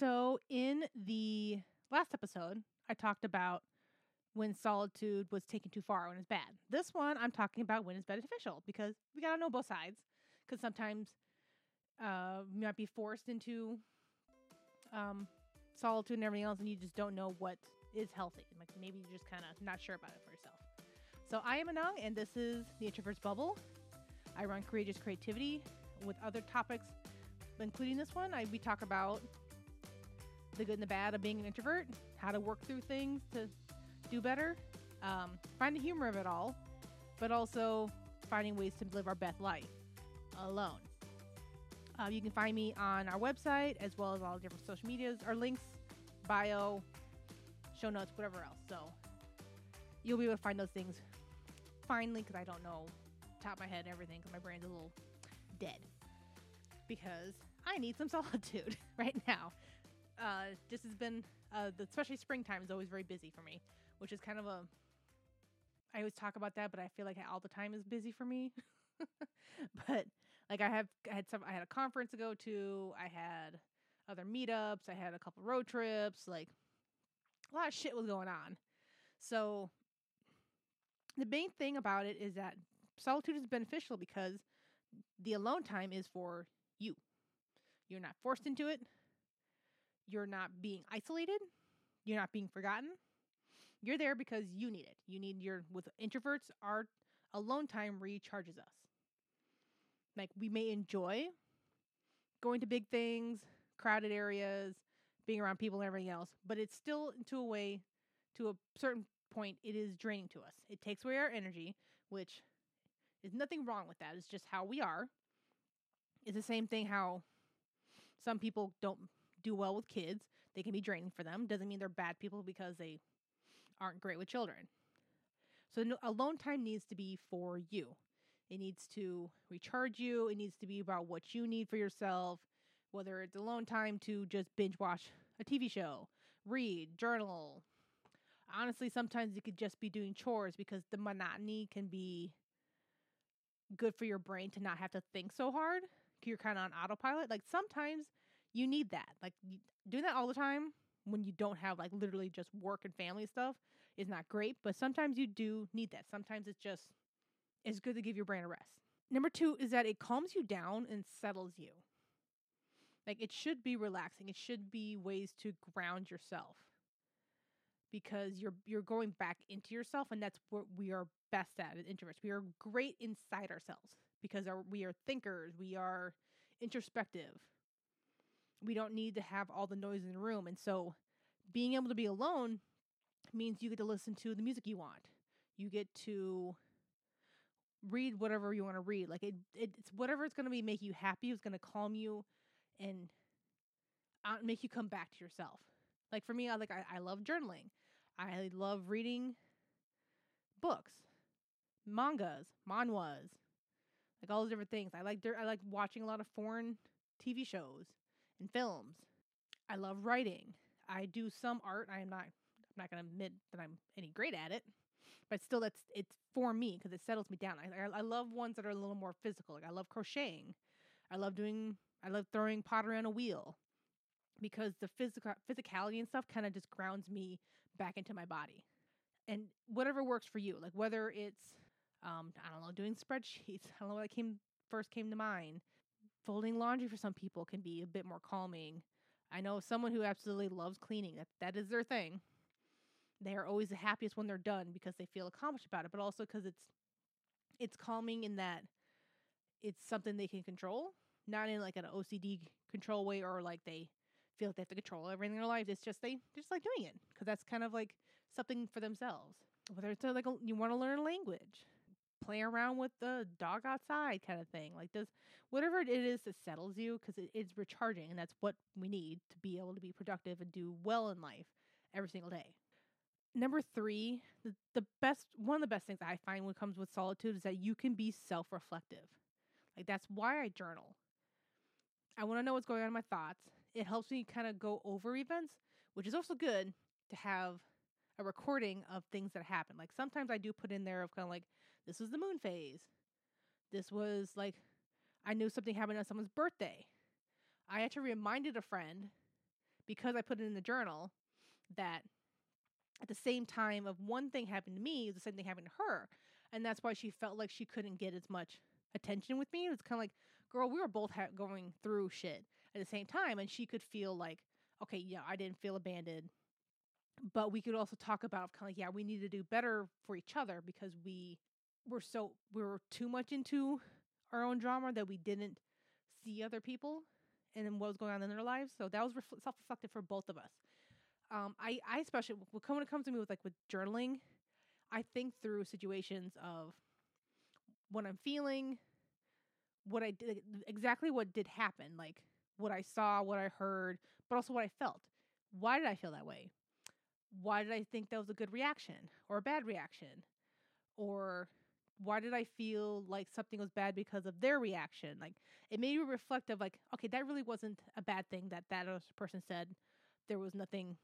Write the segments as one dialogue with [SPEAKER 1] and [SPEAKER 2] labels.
[SPEAKER 1] So, in the last episode, I talked about when solitude was taken too far, when it's bad. This one, I'm talking about when it's beneficial because we got to know both sides. Because sometimes uh, you might be forced into um, solitude and everything else, and you just don't know what is healthy. Like maybe you're just kind of not sure about it for yourself. So, I am Anang, and this is the Introvert's Bubble. I run Courageous Creativity with other topics, including this one. I, we talk about the good and the bad of being an introvert, how to work through things to do better, um, find the humor of it all, but also finding ways to live our best life alone. Uh, you can find me on our website as well as all the different social medias, our links, bio, show notes, whatever else. So you'll be able to find those things finally because I don't know top of my head everything because my brain's a little dead because I need some solitude right now. Uh, this has been, uh, the, especially springtime is always very busy for me, which is kind of a. I always talk about that, but I feel like all the time is busy for me. but like I have, I had some, I had a conference to go to. I had other meetups. I had a couple road trips. Like a lot of shit was going on. So the main thing about it is that solitude is beneficial because the alone time is for you. You're not forced into it. You're not being isolated. You're not being forgotten. You're there because you need it. You need your, with introverts, our alone time recharges us. Like we may enjoy going to big things, crowded areas, being around people and everything else, but it's still to a way, to a certain point, it is draining to us. It takes away our energy, which is nothing wrong with that. It's just how we are. It's the same thing how some people don't do well with kids. They can be draining for them. Doesn't mean they're bad people because they aren't great with children. So alone time needs to be for you. It needs to recharge you. It needs to be about what you need for yourself, whether it's alone time to just binge watch a TV show, read, journal. Honestly, sometimes you could just be doing chores because the monotony can be good for your brain to not have to think so hard. You're kind of on autopilot. Like sometimes you need that. Like doing that all the time when you don't have like literally just work and family stuff is not great, but sometimes you do need that. Sometimes it's just it's good to give your brain a rest. Number 2 is that it calms you down and settles you. Like it should be relaxing. It should be ways to ground yourself. Because you're you're going back into yourself and that's what we are best at as introverts. We are great inside ourselves because our, we are thinkers, we are introspective we don't need to have all the noise in the room. And so being able to be alone means you get to listen to the music you want. You get to read whatever you want to read. Like it, it it's whatever it's going to be make you happy. It's going to calm you and uh, make you come back to yourself. Like for me, I like I, I love journaling. I love reading books, mangas, manhwas, like all the different things. I like I like watching a lot of foreign TV shows and films. I love writing. I do some art. I am not I'm not going to admit that I'm any great at it, but still that's it's for me because it settles me down. I, I love ones that are a little more physical. Like I love crocheting. I love doing I love throwing pottery on a wheel because the physical physicality and stuff kind of just grounds me back into my body. And whatever works for you, like whether it's um I don't know, doing spreadsheets. I don't know what came first came to mind folding laundry for some people can be a bit more calming. I know someone who absolutely loves cleaning. That that is their thing. They are always the happiest when they're done because they feel accomplished about it, but also because it's it's calming in that it's something they can control, not in like an OCD control way or like they feel like they have to control everything in their life. It's just they just like doing it because that's kind of like something for themselves. Whether it's uh, like a, you want to learn a language, play around with the dog outside kind of thing. Like does whatever it is that settles you because it is recharging and that's what we need to be able to be productive and do well in life every single day. Number three, the, the best one of the best things I find when it comes with solitude is that you can be self-reflective. Like that's why I journal. I want to know what's going on in my thoughts. It helps me kind of go over events, which is also good to have a recording of things that happen. Like sometimes I do put in there of kind of like this was the moon phase. This was like I knew something happened on someone's birthday. I actually reminded a friend because I put it in the journal that at the same time of one thing happened to me, the same thing happened to her. And that's why she felt like she couldn't get as much attention with me. It was kind of like, girl, we were both ha- going through shit at the same time. And she could feel like, okay, yeah, I didn't feel abandoned. But we could also talk about kind of like, yeah, we need to do better for each other because we were so, we were too much into our own drama that we didn't see other people and what was going on in their lives. So that was ref- self-reflective for both of us. Um, I, I especially when it comes to me with like with journaling, I think through situations of what I'm feeling, what I did, exactly what did happen, like what I saw, what I heard, but also what I felt. Why did I feel that way? Why did I think that was a good reaction or a bad reaction? Or why did I feel like something was bad because of their reaction? Like it made me reflect of like, okay, that really wasn't a bad thing that that other person said. There was nothing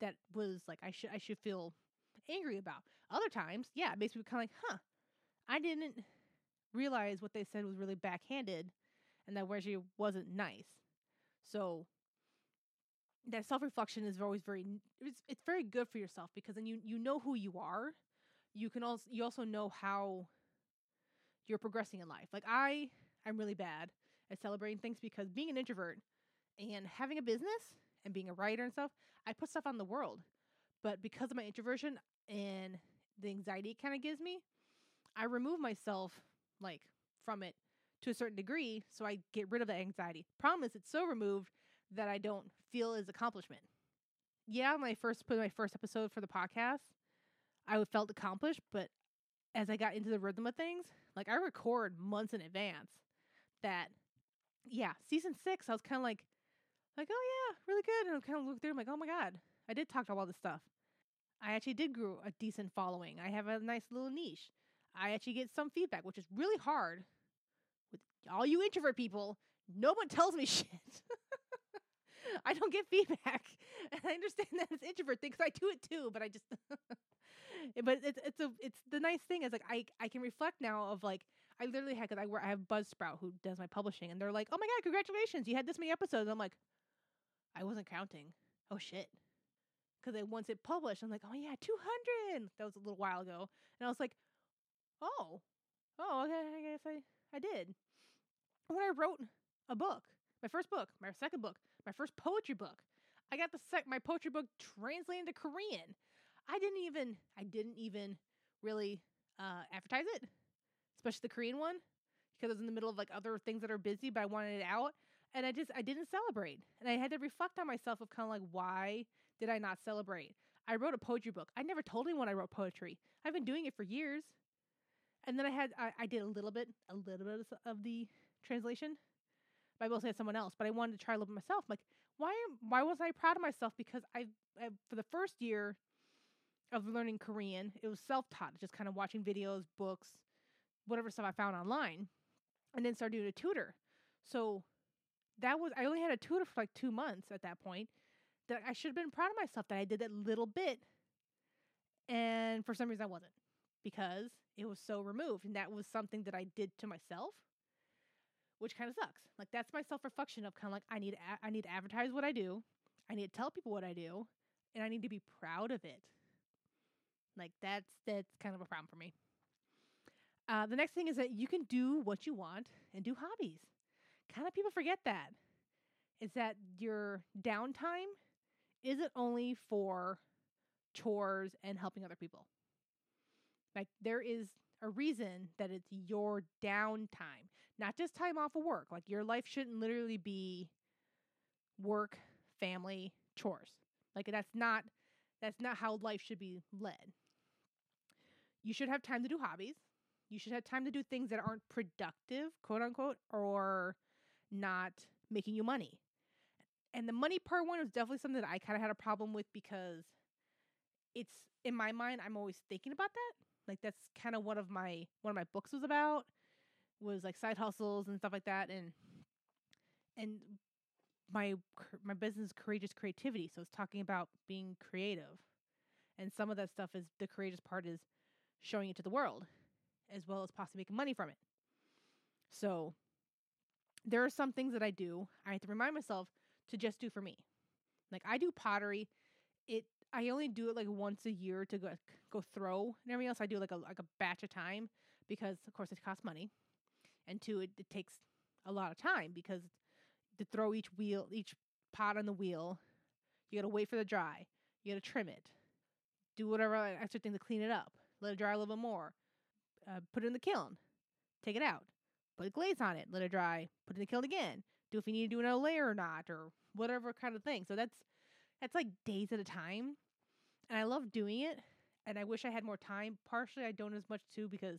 [SPEAKER 1] that was like I should I should feel angry about. Other times, yeah, it makes me kind of like, huh, I didn't realize what they said was really backhanded, and that where she wasn't nice. So that self reflection is always very it's it's very good for yourself because then you you know who you are you can also you also know how you're progressing in life. Like I I'm really bad at celebrating things because being an introvert and having a business and being a writer and stuff, I put stuff on the world. But because of my introversion and the anxiety it kind of gives me, I remove myself like from it to a certain degree so I get rid of that anxiety. Problem is it's so removed that I don't feel as accomplishment. Yeah, when I first put my first episode for the podcast, I felt accomplished, but as I got into the rhythm of things, like I record months in advance that yeah, season six, I was kinda like like, oh yeah, really good. And I kind of looked through, I'm like, oh my God, I did talk about all this stuff. I actually did grow a decent following. I have a nice little niche. I actually get some feedback, which is really hard with all you introvert people. No one tells me shit. I don't get feedback, and I understand that it's introvert thing because I do it too. But I just Eh, but it's it's a it's the nice thing is like I I can reflect now of like I literally had because I I have Buzzsprout who does my publishing and they're like oh my god congratulations you had this many episodes. I'm like I wasn't counting. Oh shit. Because once it published I'm like oh yeah 200 that was a little while ago. And I was like oh oh okay I guess I I did. When I wrote a book my first book my second book my first poetry book I got the sec my poetry book translated into Korean I didn't even I didn't even really uh, advertise it, especially the Korean one, because I was in the middle of like other things that are busy, but I wanted it out, and I just I didn't celebrate, and I had to reflect on myself of kind of like why did I not celebrate? I wrote a poetry book. I never told anyone I wrote poetry. I've been doing it for years, and then I had I, I did a little bit a little bit of the translation. I mostly had someone else, but I wanted to try a little bit myself. Like, why why was I proud of myself? Because I, I for the first year of learning Korean. It was self taught, just kind of watching videos, books, whatever stuff I found online, and then started doing a tutor. So that was, I only had a tutor for like two months at that point. That I should have been proud of myself that I did that little bit. And for some reason, I wasn't because it was so removed. And that was something that I did to myself, which kind of sucks. Like, that's my self reflection of kind of like, I need, a- I need to advertise what I do, I need to tell people what I do, and I need to be proud of it. Like that's that's kind of a problem for me. Uh, the next thing is that you can do what you want and do hobbies. Kind of people forget that. Is that your downtime isn't only for chores and helping other people. Like there is a reason that it's your downtime, not just time off of work. Like your life shouldn't literally be work, family, chores. Like that's not that's not how life should be led you should have time to do hobbies. You should have time to do things that aren't productive, quote unquote, or not making you money. And the money part one was definitely something that I kind of had a problem with because it's in my mind I'm always thinking about that. Like that's kind of one of my one of my books was about was like side hustles and stuff like that and and my my business courageous creativity so it's talking about being creative and some of that stuff is the courageous part is showing it to the world, as well as possibly making money from it. So there are some things that I do, I have to remind myself to just do for me. Like I do pottery. It I only do it like once a year to go go throw and everything else. I do like a like a batch of time because of course it costs money, and two it, it takes a lot of time because to throw each wheel each pot on the wheel, you gotta wait for the dry. You gotta trim it, do whatever extra thing to clean it up, let it dry a little bit more, uh, put it in the kiln, take it out, put a glaze on it, let it dry, put it in the kiln again, do if you need to do another layer or not, or whatever kind of thing. So that's that's like days at a time, and I love doing it. And I wish I had more time. Partially, I don't as much too because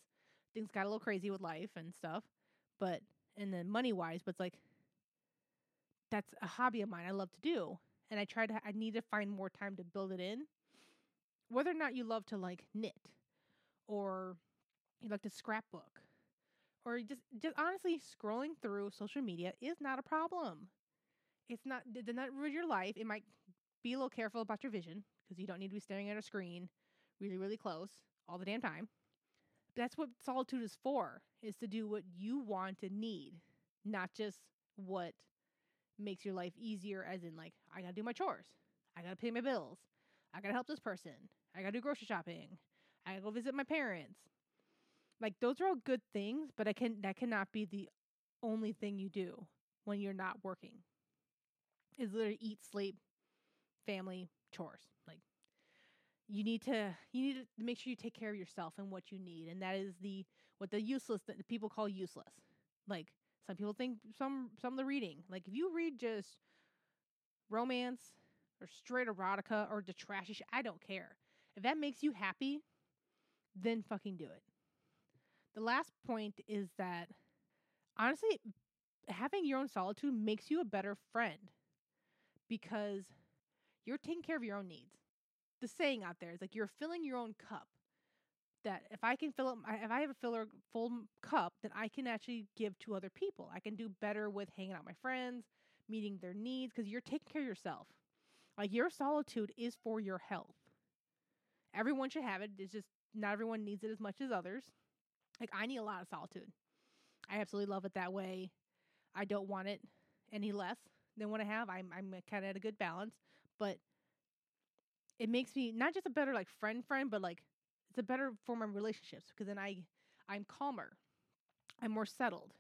[SPEAKER 1] things got a little crazy with life and stuff. But and then money wise, but it's like that's a hobby of mine. I love to do, and I try to. I need to find more time to build it in. Whether or not you love to like knit, or you like to scrapbook, or just just honestly scrolling through social media is not a problem. It's not did not ruin your life. It might be a little careful about your vision because you don't need to be staring at a screen really really close all the damn time. But that's what solitude is for, is to do what you want and need, not just what makes your life easier as in like I got to do my chores. I got to pay my bills. I got to help this person. I got to do grocery shopping. I go visit my parents. Like those are all good things, but I can that cannot be the only thing you do when you're not working. Is literally eat, sleep, family, chores. Like you need to you need to make sure you take care of yourself and what you need, and that is the what the useless that people call useless. Like some people think some some of the reading, like if you read just romance or straight erotica or the trashy I don't care. If that makes you happy, then fucking do it. The last point is that honestly, having your own solitude makes you a better friend because you're taking care of your own needs. The saying out there is like you're filling your own cup. That if I can fill up, if I have a filler full cup, then I can actually give to other people. I can do better with hanging out with my friends, meeting their needs, because you're taking care of yourself. Like your solitude is for your health. Everyone should have it. It's just not everyone needs it as much as others. Like I need a lot of solitude. I absolutely love it that way. I don't want it any less than what I have. I'm I'm kind of at a good balance, but it makes me not just a better like friend friend, but like it's a better form of relationships because then I I'm calmer. I'm more settled.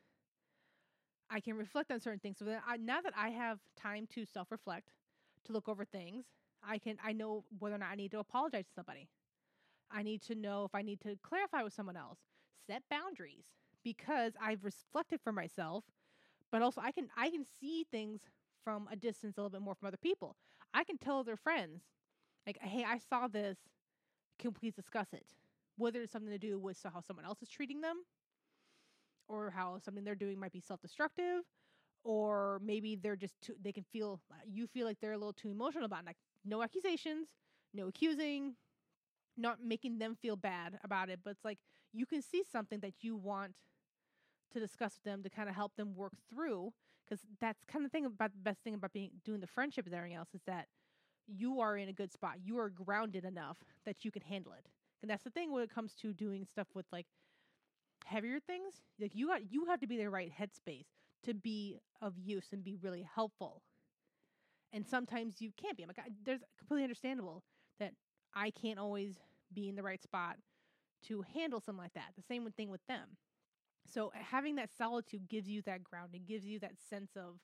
[SPEAKER 1] I can reflect on certain things. So that I, now that I have time to self reflect, to look over things, I can I know whether or not I need to apologize to somebody. I need to know if I need to clarify with someone else, set boundaries because I've reflected for myself, but also I can I can see things from a distance a little bit more from other people. I can tell their friends, like, hey, I saw this. Can we please discuss it? Whether it's something to do with how someone else is treating them, or how something they're doing might be self destructive, or maybe they're just too, they can feel, uh, you feel like they're a little too emotional about it. Like, no accusations, no accusing, not making them feel bad about it, but it's like you can see something that you want to discuss with them to kind of help them work through because that's kind of thing about the best thing about being doing the friendship and everything else is that you are in a good spot. You are grounded enough that you can handle it. And that's the thing when it comes to doing stuff with like heavier things. Like you got you have to be the right headspace to be of use and be really helpful. And sometimes you can't be. I'm like, there's completely understandable I can't always be in the right spot to handle something like that. The same thing with them. So having that solitude gives you that grounding, gives you that sense of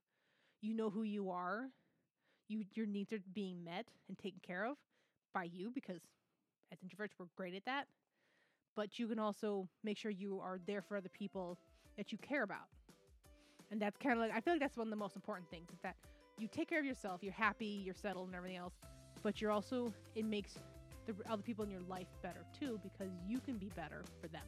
[SPEAKER 1] you know who you are, you your needs are being met and taken care of by you because as introverts we're great at that. But you can also make sure you are there for other people that you care about. And that's kind of like I feel like that's one of the most important things is that you take care of yourself, you're happy, you're settled and everything else, but you're also it makes the other people in your life better too because you can be better for them.